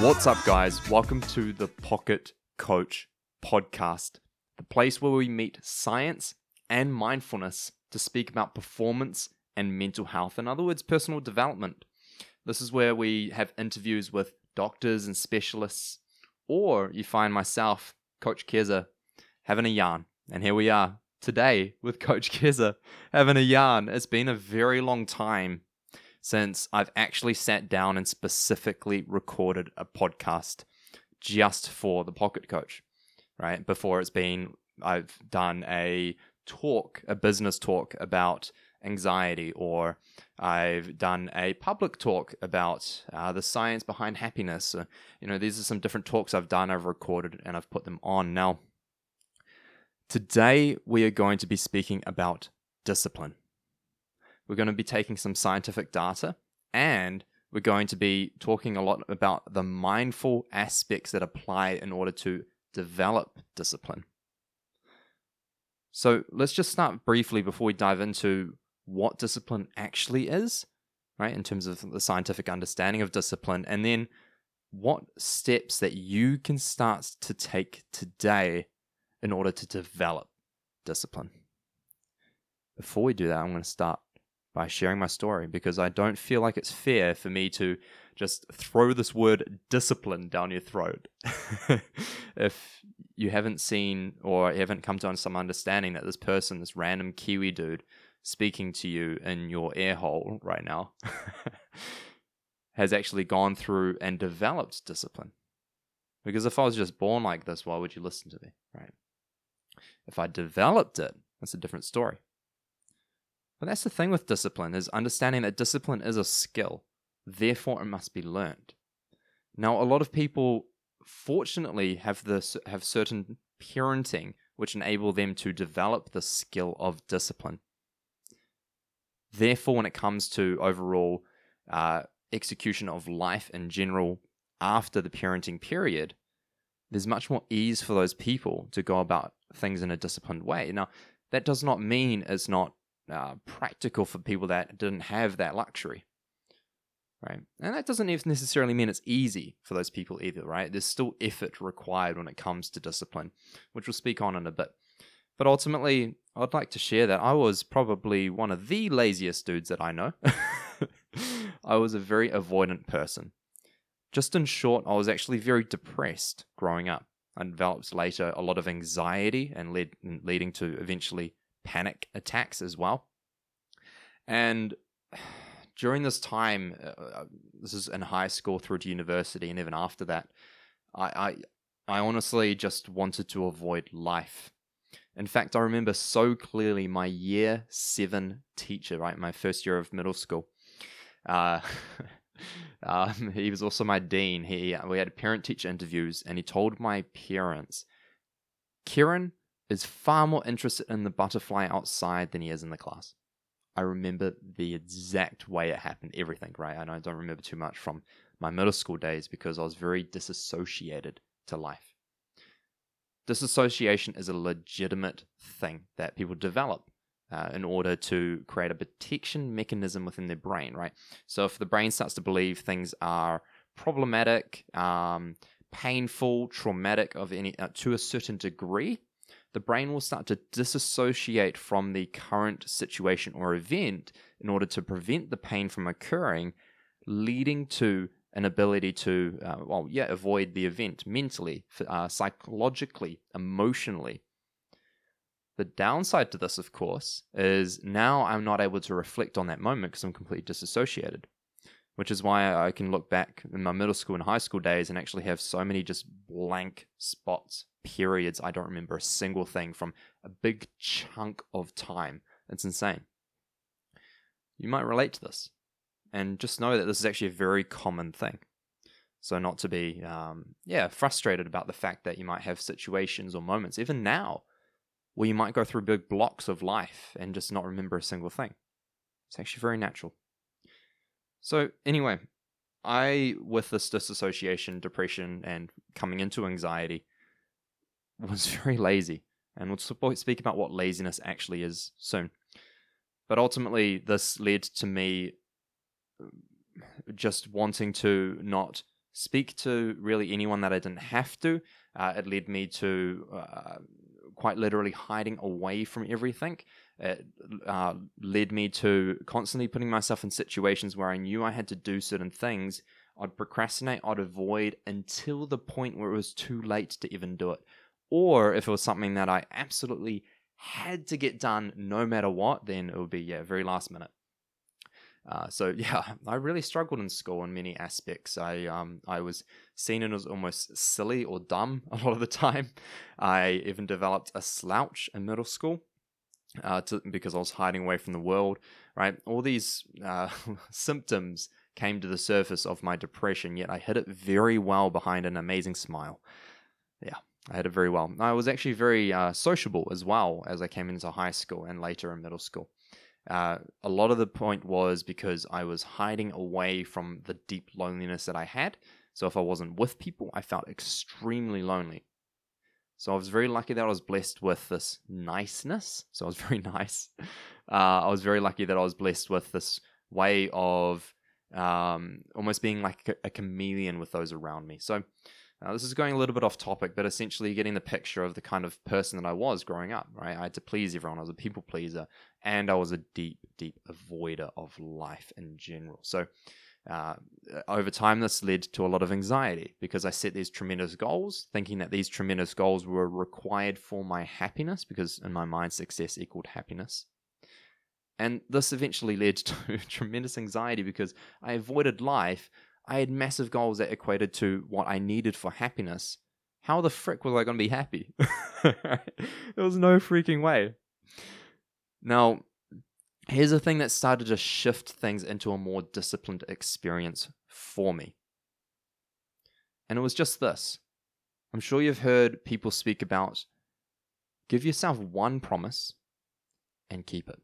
What's up, guys? Welcome to the Pocket Coach podcast, the place where we meet science and mindfulness to speak about performance and mental health. In other words, personal development. This is where we have interviews with doctors and specialists, or you find myself, Coach Keza, having a yarn. And here we are today with Coach Keza having a yarn. It's been a very long time since I've actually sat down and specifically recorded a podcast just for the Pocket Coach, right? Before it's been, I've done a talk, a business talk about anxiety, or I've done a public talk about uh, the science behind happiness. Uh, you know, these are some different talks I've done, I've recorded, and I've put them on. Now, today we are going to be speaking about discipline. We're going to be taking some scientific data and we're going to be talking a lot about the mindful aspects that apply in order to develop discipline. So let's just start briefly before we dive into what discipline actually is, right, in terms of the scientific understanding of discipline, and then what steps that you can start to take today in order to develop discipline. Before we do that, I'm going to start by sharing my story because I don't feel like it's fair for me to just throw this word discipline down your throat. if you haven't seen or haven't come to some understanding that this person, this random Kiwi dude speaking to you in your ear hole right now, has actually gone through and developed discipline. Because if I was just born like this, why would you listen to me, right? If I developed it, that's a different story. But that's the thing with discipline is understanding that discipline is a skill, therefore it must be learned. Now, a lot of people fortunately have this have certain parenting which enable them to develop the skill of discipline. Therefore, when it comes to overall uh, execution of life in general after the parenting period, there's much more ease for those people to go about things in a disciplined way. Now, that does not mean it's not uh, practical for people that didn't have that luxury. Right. And that doesn't necessarily mean it's easy for those people either, right? There's still effort required when it comes to discipline, which we'll speak on in a bit. But ultimately, I'd like to share that I was probably one of the laziest dudes that I know. I was a very avoidant person. Just in short, I was actually very depressed growing up. I developed later a lot of anxiety and led leading to eventually panic attacks as well. And during this time, uh, this is in high school through to university, and even after that, I, I, I honestly just wanted to avoid life. In fact, I remember so clearly my year seven teacher, right, my first year of middle school. Uh, um, he was also my dean. He we had parent teacher interviews, and he told my parents, Kieran is far more interested in the butterfly outside than he is in the class. I remember the exact way it happened, everything, right? And I don't remember too much from my middle school days because I was very disassociated to life. Disassociation is a legitimate thing that people develop uh, in order to create a protection mechanism within their brain, right? So if the brain starts to believe things are problematic, um, painful, traumatic of any uh, to a certain degree, the brain will start to disassociate from the current situation or event in order to prevent the pain from occurring, leading to an ability to, uh, well, yeah, avoid the event mentally, uh, psychologically, emotionally. The downside to this, of course, is now I'm not able to reflect on that moment because I'm completely disassociated, which is why I can look back in my middle school and high school days and actually have so many just blank spots periods, I don't remember a single thing from a big chunk of time. It's insane. You might relate to this. And just know that this is actually a very common thing. So, not to be, um, yeah, frustrated about the fact that you might have situations or moments, even now, where you might go through big blocks of life and just not remember a single thing. It's actually very natural. So, anyway, I, with this disassociation, depression, and coming into anxiety, was very lazy. And we'll speak about what laziness actually is soon. But ultimately, this led to me just wanting to not speak to really anyone that I didn't have to. Uh, it led me to uh, quite literally hiding away from everything. It uh, led me to constantly putting myself in situations where I knew I had to do certain things. I'd procrastinate, I'd avoid until the point where it was too late to even do it. Or if it was something that I absolutely had to get done no matter what, then it would be, yeah, very last minute. Uh, so yeah, I really struggled in school in many aspects. I um I was seen as almost silly or dumb a lot of the time. I even developed a slouch in middle school. Uh, to, because I was hiding away from the world, right? All these uh, symptoms came to the surface of my depression, yet I hid it very well behind an amazing smile. Yeah, I had it very well. I was actually very uh, sociable as well as I came into high school and later in middle school. Uh, a lot of the point was because I was hiding away from the deep loneliness that I had. So if I wasn't with people, I felt extremely lonely. So I was very lucky that I was blessed with this niceness. So I was very nice. Uh, I was very lucky that I was blessed with this way of um, almost being like a, a chameleon with those around me. So uh, this is going a little bit off topic, but essentially getting the picture of the kind of person that I was growing up, right? I had to please everyone. I was a people pleaser, and I was a deep, deep avoider of life in general. So, uh, over time, this led to a lot of anxiety because I set these tremendous goals, thinking that these tremendous goals were required for my happiness, because in my mind, success equaled happiness. And this eventually led to tremendous anxiety because I avoided life I had massive goals that equated to what I needed for happiness. How the frick was I going to be happy? there was no freaking way. Now, here's a thing that started to shift things into a more disciplined experience for me. And it was just this. I'm sure you've heard people speak about give yourself one promise and keep it.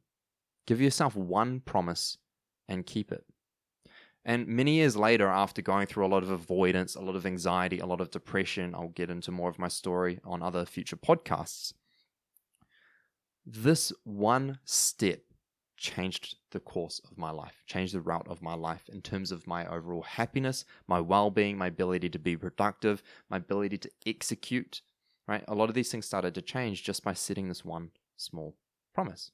Give yourself one promise and keep it. And many years later, after going through a lot of avoidance, a lot of anxiety, a lot of depression, I'll get into more of my story on other future podcasts. This one step changed the course of my life, changed the route of my life in terms of my overall happiness, my well being, my ability to be productive, my ability to execute. Right? A lot of these things started to change just by setting this one small promise.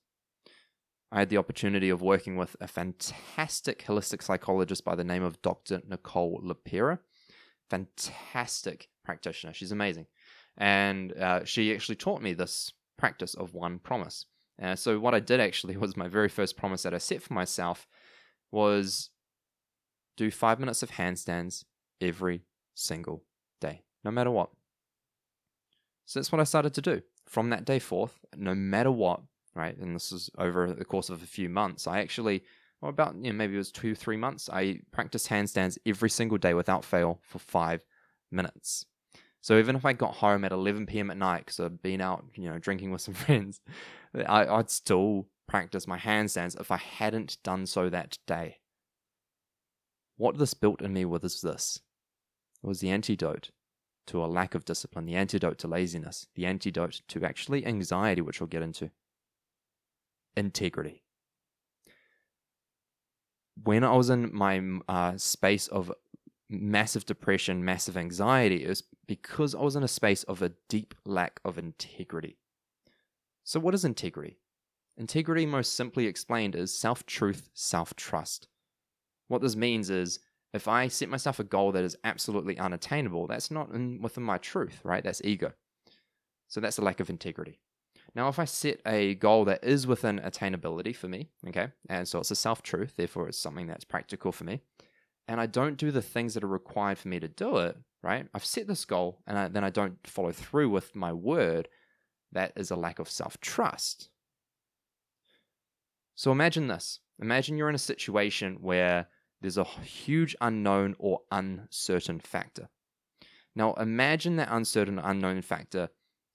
I had the opportunity of working with a fantastic holistic psychologist by the name of Dr. Nicole LePera. Fantastic practitioner. She's amazing. And uh, she actually taught me this practice of one promise. Uh, so, what I did actually was my very first promise that I set for myself was do five minutes of handstands every single day, no matter what. So, that's what I started to do. From that day forth, no matter what, right? And this is over the course of a few months. I actually, well, about you know, maybe it was two, three months. I practiced handstands every single day without fail for five minutes. So even if I got home at 11 p.m. at night because I'd been out, you know, drinking with some friends, I, I'd still practice my handstands if I hadn't done so that day. What this built in me was this. It was the antidote to a lack of discipline, the antidote to laziness, the antidote to actually anxiety, which we'll get into integrity. When I was in my uh, space of massive depression, massive anxiety, it was because I was in a space of a deep lack of integrity. So, what is integrity? Integrity, most simply explained, is self truth, self trust. What this means is if I set myself a goal that is absolutely unattainable, that's not in, within my truth, right? That's ego. So, that's a lack of integrity. Now, if I set a goal that is within attainability for me, okay, and so it's a self truth, therefore it's something that's practical for me, and I don't do the things that are required for me to do it, right? I've set this goal and I, then I don't follow through with my word, that is a lack of self trust. So imagine this imagine you're in a situation where there's a huge unknown or uncertain factor. Now, imagine that uncertain, unknown factor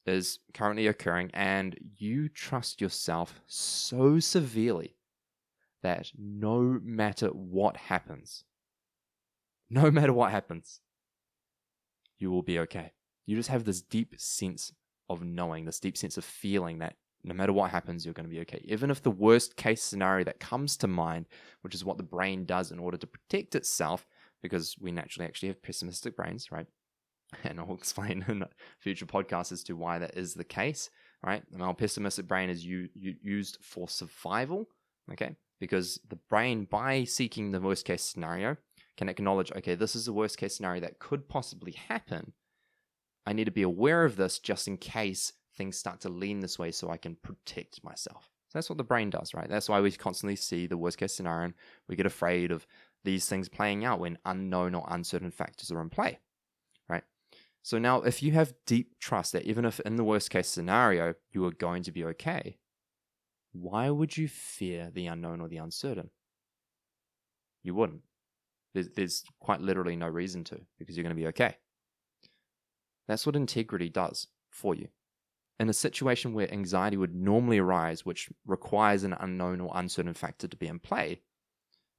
is currently occurring, and you trust yourself so severely that no matter what happens, no matter what happens, you will be okay. You just have this deep sense of knowing, this deep sense of feeling that no matter what happens, you're going to be okay. Even if the worst case scenario that comes to mind, which is what the brain does in order to protect itself, because we naturally actually have pessimistic brains, right? And I'll explain in future podcasts as to why that is the case, right? Our pessimistic brain is u- used for survival, okay? Because the brain, by seeking the worst case scenario, can acknowledge, okay, this is the worst case scenario that could possibly happen. I need to be aware of this just in case things start to lean this way so I can protect myself. So that's what the brain does, right? That's why we constantly see the worst case scenario we get afraid of these things playing out when unknown or uncertain factors are in play? So now, if you have deep trust that even if in the worst case scenario you are going to be okay, why would you fear the unknown or the uncertain? You wouldn't. There's, there's quite literally no reason to because you're going to be okay. That's what integrity does for you. In a situation where anxiety would normally arise, which requires an unknown or uncertain factor to be in play,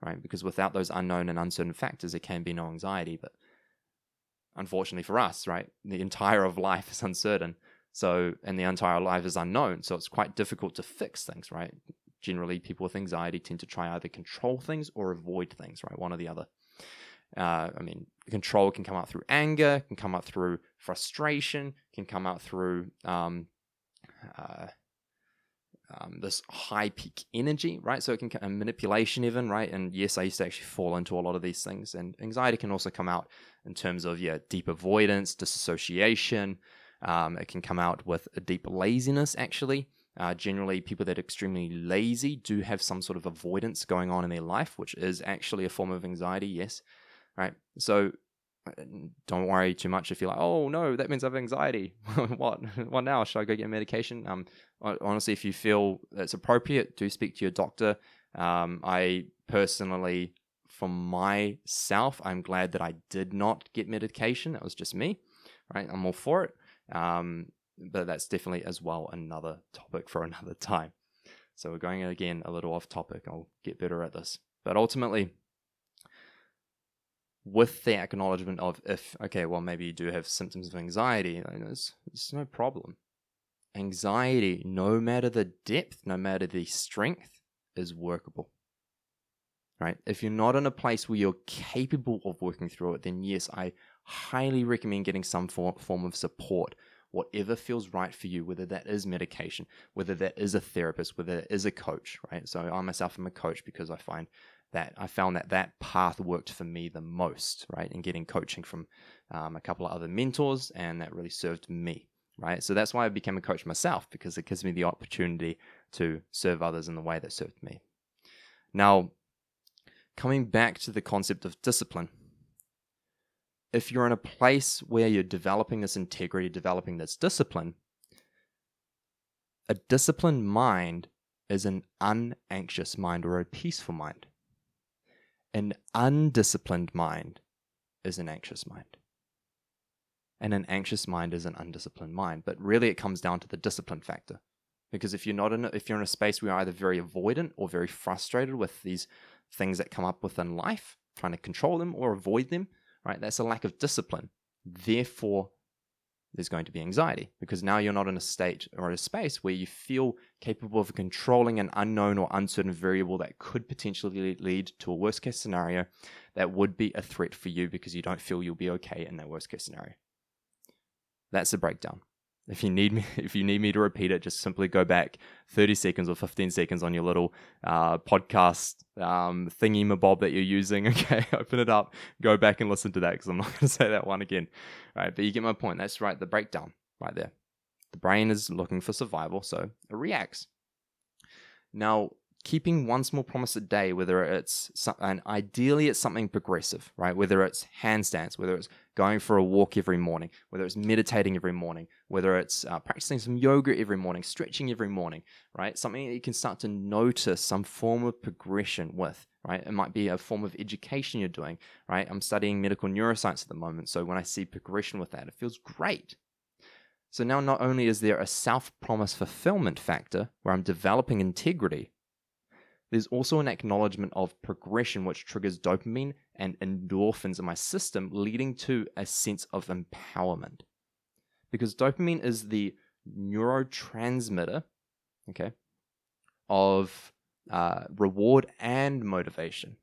right? Because without those unknown and uncertain factors, there can be no anxiety. But unfortunately for us, right, the entire of life is uncertain. So, and the entire life is unknown. So it's quite difficult to fix things, right? Generally, people with anxiety tend to try either control things or avoid things, right? One or the other. Uh, I mean, control can come out through anger, can come out through frustration, can come out through um, uh, um, this high peak energy, right? So it can and manipulation even, right? And yes, I used to actually fall into a lot of these things. And anxiety can also come out in terms of yeah, deep avoidance, disassociation. Um, it can come out with a deep laziness, actually. Uh, generally, people that are extremely lazy do have some sort of avoidance going on in their life, which is actually a form of anxiety, yes right? So don't worry too much if you're like, oh no, that means I have anxiety. what? What now? Should I go get medication? Um, honestly, if you feel it's appropriate, do speak to your doctor. Um, I personally, for myself, I'm glad that I did not get medication. That was just me, right? I'm all for it. Um, but that's definitely as well another topic for another time. So we're going again a little off topic. I'll get better at this. But ultimately, with the acknowledgement of if okay well maybe you do have symptoms of anxiety it's, it's no problem. Anxiety no matter the depth no matter the strength is workable right? If you're not in a place where you're capable of working through it then yes i highly recommend getting some form of support whatever feels right for you whether that is medication whether that is a therapist whether it is a coach right? So i myself am a coach because i find that I found that that path worked for me the most, right? And getting coaching from um, a couple of other mentors, and that really served me, right? So that's why I became a coach myself because it gives me the opportunity to serve others in the way that served me. Now, coming back to the concept of discipline, if you're in a place where you're developing this integrity, developing this discipline, a disciplined mind is an unanxious mind or a peaceful mind. An undisciplined mind is an anxious mind. And an anxious mind is an undisciplined mind. But really, it comes down to the discipline factor. Because if you're not in a, if you're in a space where you're either very avoidant or very frustrated with these things that come up within life, trying to control them or avoid them, right? That's a lack of discipline. Therefore, there's going to be anxiety because now you're not in a state or a space where you feel capable of controlling an unknown or uncertain variable that could potentially lead to a worst case scenario that would be a threat for you because you don't feel you'll be okay in that worst case scenario. That's the breakdown. If you need me, if you need me to repeat it, just simply go back 30 seconds or 15 seconds on your little uh, podcast um, thingy mabob that you're using. Okay, open it up, go back and listen to that because I'm not going to say that one again. All right, but you get my point. That's right, the breakdown right there. The brain is looking for survival, so it reacts. Now, keeping one small promise a day, whether it's some, and ideally it's something progressive, right? Whether it's handstands, whether it's going for a walk every morning, whether it's meditating every morning, whether it's uh, practicing some yoga every morning, stretching every morning, right? Something that you can start to notice some form of progression with, right? It might be a form of education you're doing, right? I'm studying medical neuroscience at the moment, so when I see progression with that, it feels great. So now not only is there a self promise fulfillment factor where I'm developing integrity, there's also an acknowledgement of progression, which triggers dopamine and endorphins in my system, leading to a sense of empowerment. Because dopamine is the neurotransmitter, okay, of uh, reward and motivation.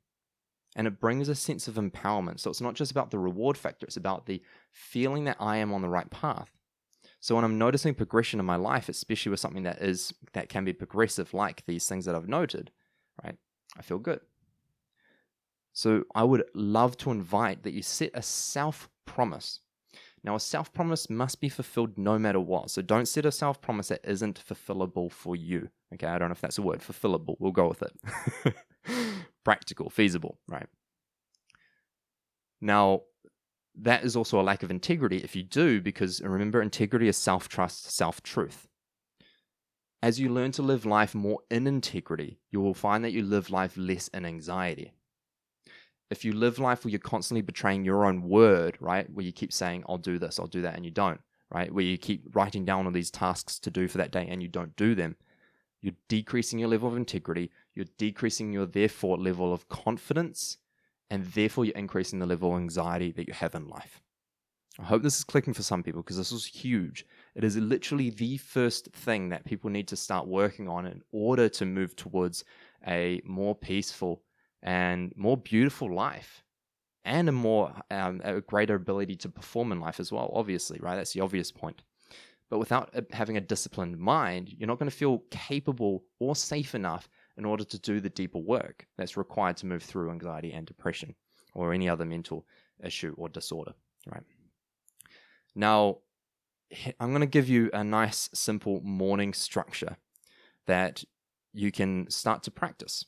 And it brings a sense of empowerment. So it's not just about the reward factor, it's about the feeling that I am on the right path. So when I'm noticing progression in my life, especially with something that is that can be progressive, like these things that I've noted, right? I feel good. So I would love to invite that you set a self promise. Now, a self promise must be fulfilled no matter what. So don't set a self promise that isn't fulfillable for you. Okay, I don't know if that's a word, fulfillable. We'll go with it. Practical, feasible, right? Now, that is also a lack of integrity if you do, because remember, integrity is self trust, self truth. As you learn to live life more in integrity, you will find that you live life less in anxiety. If you live life where you're constantly betraying your own word, right, where you keep saying, I'll do this, I'll do that, and you don't, right, where you keep writing down all these tasks to do for that day and you don't do them, you're decreasing your level of integrity, you're decreasing your, therefore, level of confidence, and therefore you're increasing the level of anxiety that you have in life. I hope this is clicking for some people because this is huge. It is literally the first thing that people need to start working on in order to move towards a more peaceful and more beautiful life and a more um, a greater ability to perform in life as well obviously right? That's the obvious point. But without uh, having a disciplined mind you're not going to feel capable or safe enough in order to do the deeper work that's required to move through anxiety and depression or any other mental issue or disorder right now i'm going to give you a nice simple morning structure that you can start to practice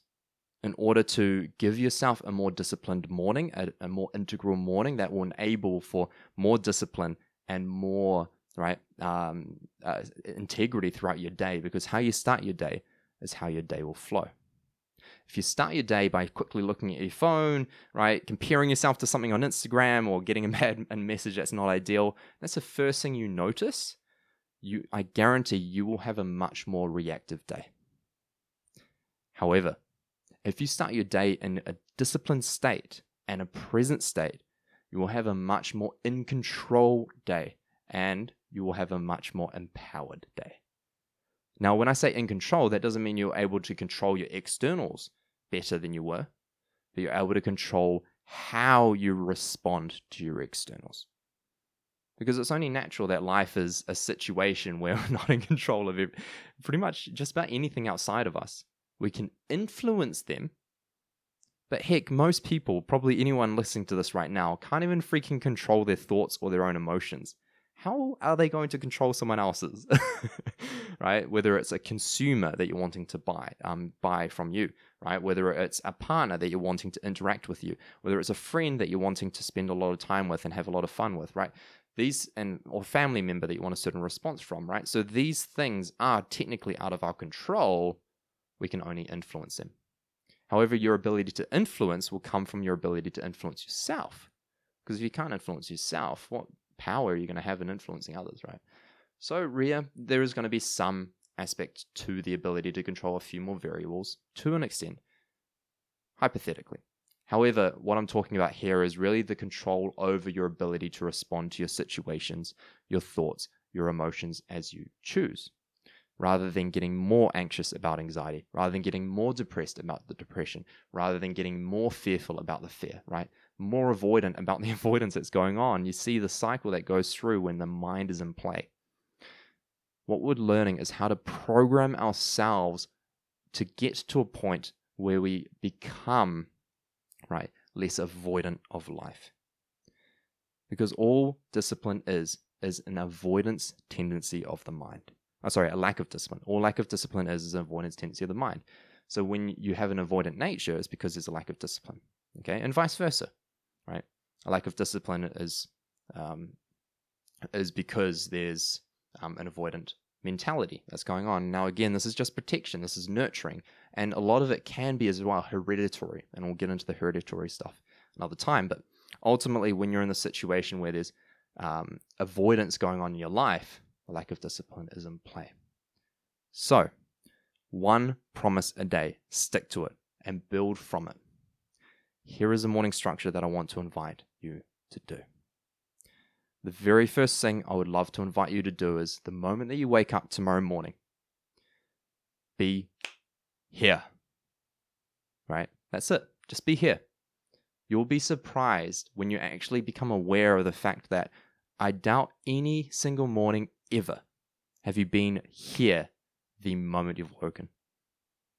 in order to give yourself a more disciplined morning, a, a, more integral morning that will enable for more discipline and more right um, uh, integrity throughout your day. Because how you start your day is how your day will flow. If you start your day by quickly looking at your phone, right, comparing yourself to something on Instagram or getting a bad message that's not ideal, that's the first thing you notice. You, I guarantee you will have a much more reactive day. However, if you start your day in a disciplined state and a present state, you will have a much more in control day and you will have a much more empowered day. Now, when I say in control, that doesn't mean you're able to control your externals better than you were, but you're able to control how you respond to your externals. Because it's only natural that life is a situation where we're not in control of it, pretty much just about anything outside of us. We can influence them. But heck, most people, probably anyone listening to this right now, can't even freaking control their thoughts or their own emotions. How are they going to control someone else's? right? Whether it's a consumer that you're wanting to buy, um, buy from you, right? Whether it's a partner that you're wanting to interact with you, whether it's a friend that you're wanting to spend a lot of time with and have a lot of fun with, right? These and or family member that you want a certain response from, right? So these things are technically out of our control, we can only influence them. However, your ability to influence will come from your ability to influence yourself. Because if you can't influence yourself, what power are you going to have in influencing others, right? So, Ria, there is going to be some aspect to the ability to control a few more variables to an extent, hypothetically. However, what I'm talking about here is really the control over your ability to respond to your situations, your thoughts, your emotions as you choose rather than getting more anxious about anxiety, rather than getting more depressed about the depression, rather than getting more fearful about the fear, right? More avoidant about the avoidance that's going on. You see the cycle that goes through when the mind is in play. What we're learning is how to program ourselves to get to a point where we become, right, less avoidant of life. Because all discipline is, is an avoidance tendency of the mind oh, sorry, a lack of discipline. All lack of discipline is, is an avoidance tendency of the mind. So when you have an avoidant nature, it's because there's a lack of discipline. Okay, and vice versa, right? A lack of discipline is um, is because there's um, an avoidant mentality that's going on. Now, again, this is just protection. This is nurturing, and a lot of it can be as well hereditary, and we'll get into the hereditary stuff another time. But ultimately, when you're in the situation where there's um, avoidance going on in your life, a lack of discipline is in play. So, one promise a day, stick to it, and build from it. Here is a morning structure that I want to invite you to do. The very first thing I would love to invite you to do is the moment that you wake up tomorrow morning, be here. Right? That's it. Just be here. You'll be surprised when you actually become aware of the fact that I doubt any single morning ever have you been here the moment you've woken.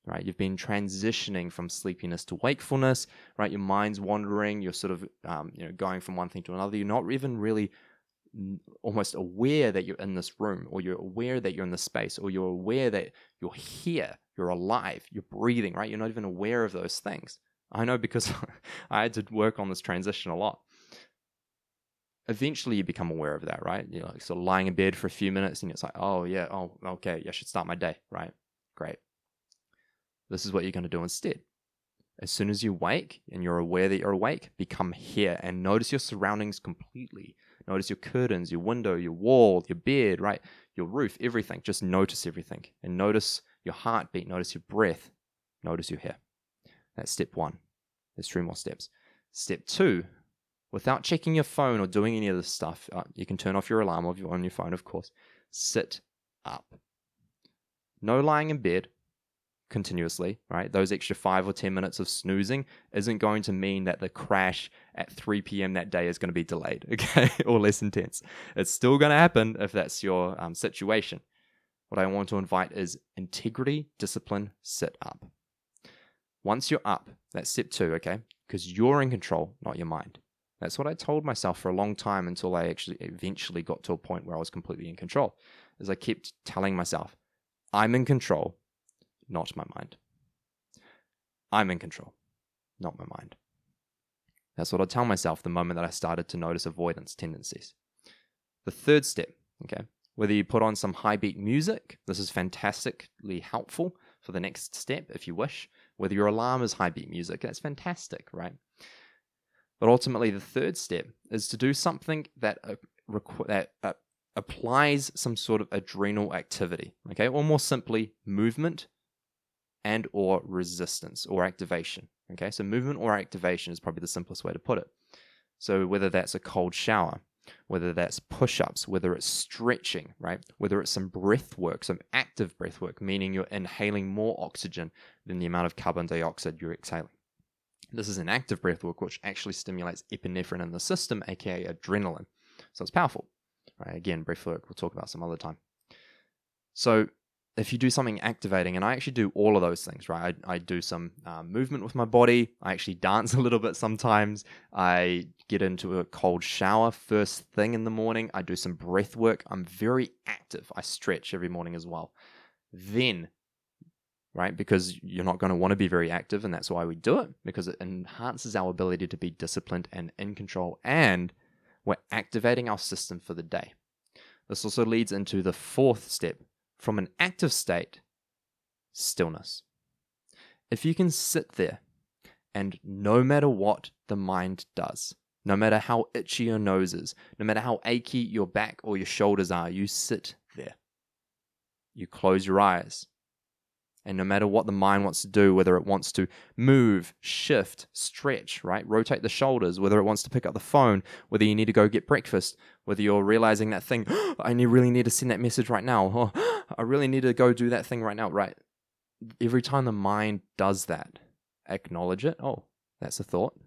Right? You've been transitioning from sleepiness to wakefulness, right? Your mind's wandering, you're sort of um, you know, going from one thing to another. You're not even really almost aware that you're in this room or you're aware that you're in this space or you're aware that you're here you're alive you're breathing right? You're not even aware of those things. I know because i had to work on this transition a lot. Eventually you become aware of that right? You're like sort of lying in bed for a few minutes and it's like oh yeah oh okay i should start my day right? Great. This is what you're going to do instead. As soon as you wake and you're aware that you're awake become here and notice your surroundings completely Notice your curtains, your window, your wall, your bed, right? Your roof, everything. Just notice everything. And notice your heartbeat, notice your breath, notice your hair. That's step one. There's three more steps. Step two, without checking your phone or doing any of this stuff, uh, you can turn off your alarm on your phone, of course. Sit up. No lying in bed, continuously, right? Those extra five or 10 minutes of snoozing isn't going to mean that the crash at 3 p.m. that day is going to be delayed, okay, or less intense. It's still going to happen if that's your um, situation. What I want to invite is integrity, discipline, sit up. Once you're up, that's step two, okay? Because you're in control, not your mind. That's what I told myself for a long time until I actually eventually got to a point where I was completely in control. As I kept telling myself, I'm in control not my mind. I'm in control, not my mind. That's what I tell myself the moment that I started to notice avoidance tendencies. The third step, okay, whether you put on some high beat music, this is fantastically helpful for the next step if you wish. Whether your alarm is high beat music, that's fantastic, right? But ultimately, the third step is to do something that uh, requ- that uh, applies some sort of adrenal activity, okay, or more simply, movement and or resistance or activation. Okay, so movement or activation is probably the simplest way to put it. So whether that's a cold shower, whether that's push-ups, whether it's stretching, right? Whether it's some breath work, some active breath work, meaning you're inhaling more oxygen than the amount of carbon dioxide you're exhaling. This is an active breath work which actually stimulates epinephrine in the system, aka adrenaline. So it's powerful. Right? Again, breath work we'll talk about some other time. So if you do something activating, and I actually do all of those things, right? I, I do some um, movement with my body. I actually dance a little bit sometimes. I get into a cold shower first thing in the morning. I do some breath work. I'm very active. I stretch every morning as well. Then, right, because you're not going to want to be very active, and that's why we do it, because it enhances our ability to be disciplined and in control, and we're activating our system for the day. This also leads into the fourth step, from an active state, stillness. If you can sit there and no matter what the mind does, no matter how itchy your nose is, no matter how achy your back or your shoulders are, you sit there. You close your eyes. And no matter what the mind wants to do, whether it wants to move, shift, stretch, right? Rotate the shoulders, whether it wants to pick up the phone, whether you need to go get breakfast, whether you're realizing that thing, I really need to send that message right now. I really need to go do that thing right now, right? Every time the mind does that, acknowledge it. Oh, that's a thought.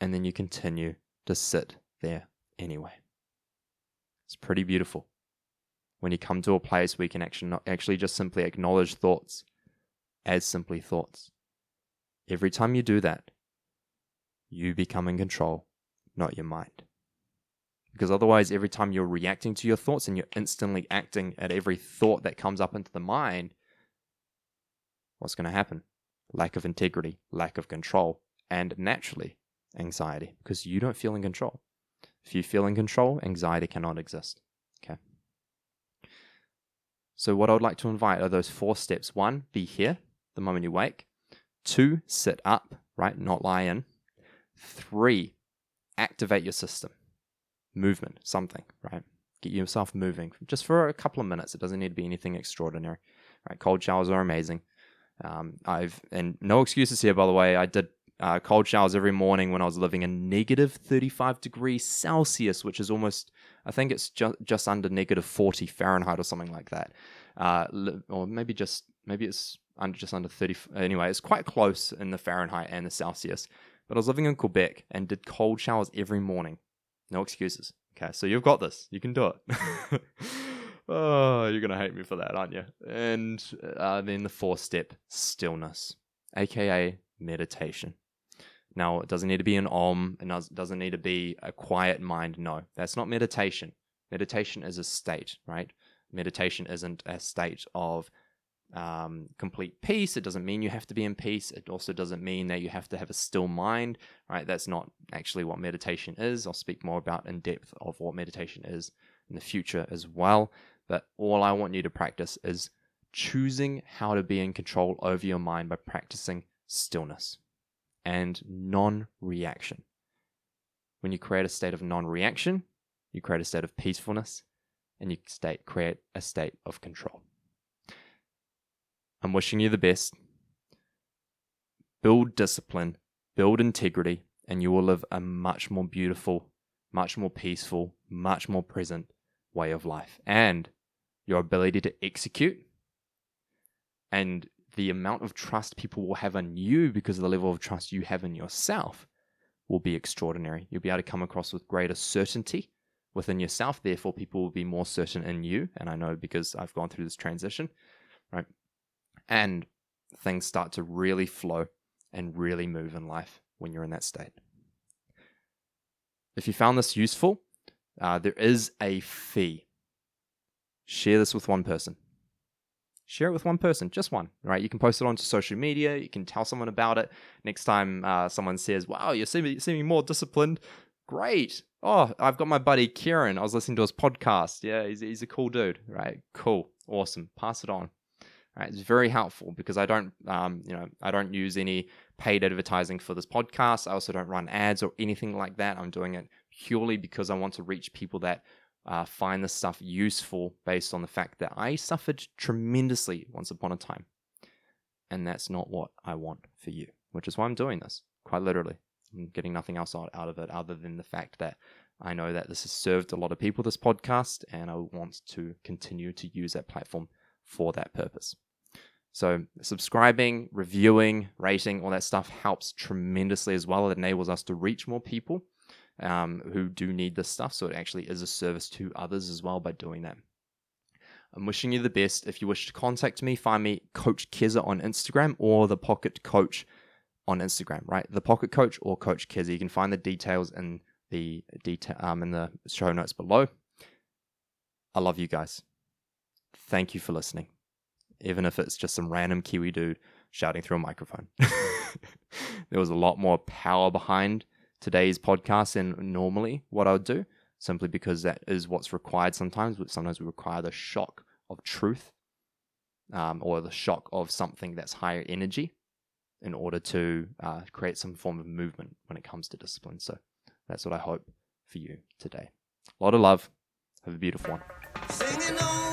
And then you continue to sit there anyway. It's pretty beautiful when you come to a place where you can actually, actually just simply acknowledge thoughts as simply thoughts. Every time you do that, you become in control, not your mind. Because otherwise, every time you're reacting to your thoughts and you're instantly acting at every thought that comes up into the mind, what's going to happen? Lack of integrity, lack of control, and naturally, anxiety, because you don't feel in control. If you feel in control, anxiety cannot exist. So, what I would like to invite are those four steps. One, be here the moment you wake. Two, sit up, right? Not lie in. Three, activate your system movement, something, right? Get yourself moving just for a couple of minutes. It doesn't need to be anything extraordinary, right? Cold showers are amazing. Um, I've and no excuses here, by the way. I did uh, cold showers every morning when I was living in negative 35 degrees Celsius, which is almost, I think it's just just under negative 40 Fahrenheit or something like that, uh, or maybe just maybe it's under just under 30. Anyway, it's quite close in the Fahrenheit and the Celsius. But I was living in Quebec and did cold showers every morning. No excuses. Okay, so you've got this. You can do it. oh, you're gonna hate me for that, aren't you? And uh, then the fourth step, stillness, aka meditation. Now, it doesn't need to be an om. It does- doesn't need to be a quiet mind. No, that's not meditation. Meditation is a state, right? Meditation isn't a state of um, complete peace. It doesn't mean you have to be in peace. It also doesn't mean that you have to have a still mind, right? That's not actually what meditation is. I'll speak more about in depth of what meditation is in the future as well. But all I want you to practice is choosing how to be in control over your mind by practicing stillness and non reaction. When you create a state of non reaction, you create a state of peacefulness and you state, create a state of control. I'm wishing you the best. Build discipline, build integrity, and you will live a much more beautiful, much more peaceful, much more present way of life. And your ability to execute and the amount of trust people will have in you because of the level of trust you have in yourself will be extraordinary. You'll be able to come across with greater certainty within yourself. Therefore, people will be more certain in you. And I know because I've gone through this transition, right? And things start to really flow and really move in life when you're in that state. If you found this useful, uh, there is a fee. Share this with one person. Share it with one person, just one, right? You can post it onto social media. You can tell someone about it. Next time uh, someone says, Wow, you're seeming, seeming more disciplined. Great. Oh, I've got my buddy Kieran. I was listening to his podcast. Yeah, he's, he's a cool dude, right? Cool. Awesome. Pass it on. Right, it's very helpful because I don't, um, you know, I don't use any paid advertising for this podcast. I also don't run ads or anything like that. I'm doing it purely because I want to reach people that uh, find this stuff useful based on the fact that I suffered tremendously once upon a time, and that's not what I want for you. Which is why I'm doing this. Quite literally, I'm getting nothing else out of it other than the fact that I know that this has served a lot of people. This podcast, and I want to continue to use that platform for that purpose. So, subscribing, reviewing, rating, all that stuff helps tremendously as well. It enables us to reach more people um, who do need this stuff. So, it actually is a service to others as well by doing that. I'm wishing you the best. If you wish to contact me, find me Coach Keza on Instagram or the Pocket Coach on Instagram, right? The Pocket Coach or Coach Keza. You can find the details in the detail um, in the show notes below. I love you guys. Thank you for listening even if it's just some random Kiwi dude shouting through a microphone. there was a lot more power behind today's podcast than normally what I would do, simply because that is what's required sometimes. But sometimes we require the shock of truth um, or the shock of something that's higher energy in order to uh, create some form of movement when it comes to discipline. So that's what I hope for you today. A lot of love. Have a beautiful one.